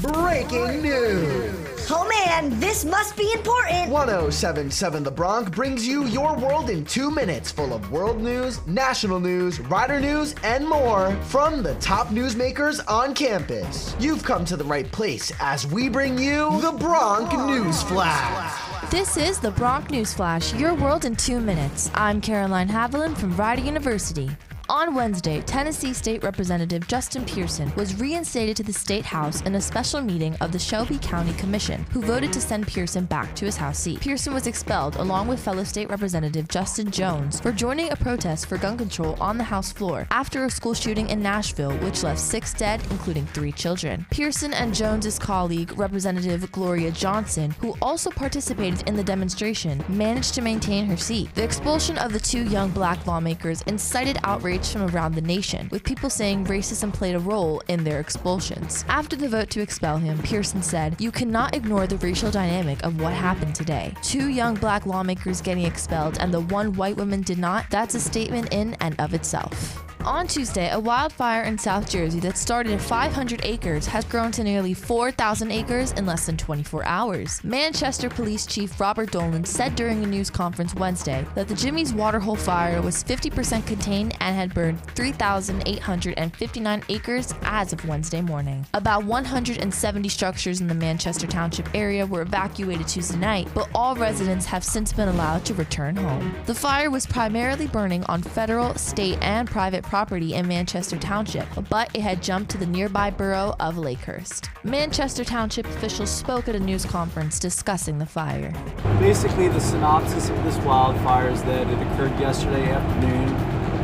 Breaking news. Oh man, this must be important. 1077 The Bronc brings you your world in two minutes, full of world news, national news, rider news, and more from the top newsmakers on campus. You've come to the right place as we bring you the Bronc News Flash. This is the Bronc News Flash, your world in two minutes. I'm Caroline Haviland from Rider University. On Wednesday, Tennessee State Representative Justin Pearson was reinstated to the State House in a special meeting of the Shelby County Commission, who voted to send Pearson back to his House seat. Pearson was expelled along with fellow State Representative Justin Jones for joining a protest for gun control on the House floor after a school shooting in Nashville, which left six dead, including three children. Pearson and Jones's colleague, Representative Gloria Johnson, who also participated in the demonstration, managed to maintain her seat. The expulsion of the two young black lawmakers incited outrage from around the nation, with people saying racism played a role in their expulsions. After the vote to expel him, Pearson said, You cannot ignore the racial dynamic of what happened today. Two young black lawmakers getting expelled and the one white woman did not, that's a statement in and of itself. On Tuesday, a wildfire in South Jersey that started at 500 acres has grown to nearly 4,000 acres in less than 24 hours. Manchester Police Chief Robert Dolan said during a news conference Wednesday that the Jimmy's Waterhole fire was 50% contained and had burned 3,859 acres as of Wednesday morning. About 170 structures in the Manchester Township area were evacuated Tuesday night, but all residents have since been allowed to return home. The fire was primarily burning on federal, state, and private property in Manchester Township, but it had jumped to the nearby borough of Lakehurst. Manchester Township officials spoke at a news conference discussing the fire. Basically, the synopsis of this wildfire is that it occurred yesterday afternoon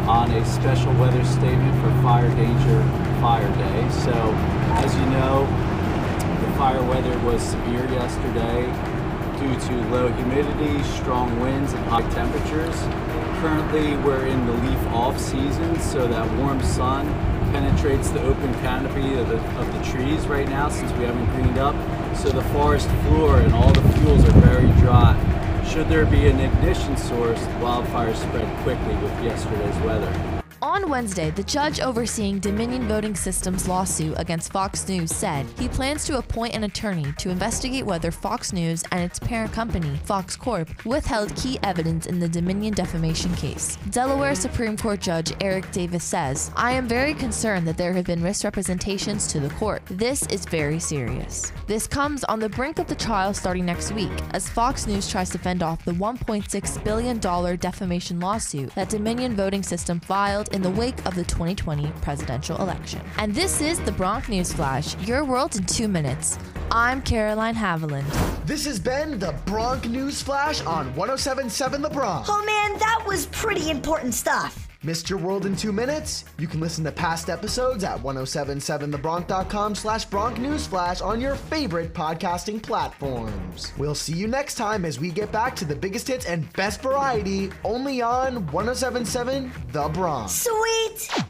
on a special weather statement for Fire Danger Fire Day. So, as you know, the fire weather was severe yesterday due to low humidity, strong winds, and high temperatures. Currently, we're in the leaf off season, so that warm sun penetrates the open canopy of the, of the trees right now since we haven't greened up. So the forest floor and all the fuels are very dry. Should there be an ignition source, wildfires spread quickly with yesterday's weather. On Wednesday, the judge overseeing Dominion Voting Systems' lawsuit against Fox News said he plans to appoint an attorney to investigate whether Fox News and its parent company, Fox Corp, withheld key evidence in the Dominion defamation case. Delaware Supreme Court Judge Eric Davis says, I am very concerned that there have been misrepresentations to the court. This is very serious. This comes on the brink of the trial starting next week as Fox News tries to fend off the $1.6 billion defamation lawsuit that Dominion Voting System filed in the wake of the 2020 presidential election. And this is the Bronc News Flash, your world in two minutes. I'm Caroline Haviland. This has been the Bronc News Flash on 1077 The Bronc. Oh man, that was pretty important stuff. Missed your world in two minutes? You can listen to past episodes at 1077thebronc.com slash Bronc Newsflash on your favorite podcasting platforms. We'll see you next time as we get back to the biggest hits and best variety only on 1077 The Bronc. Sweet.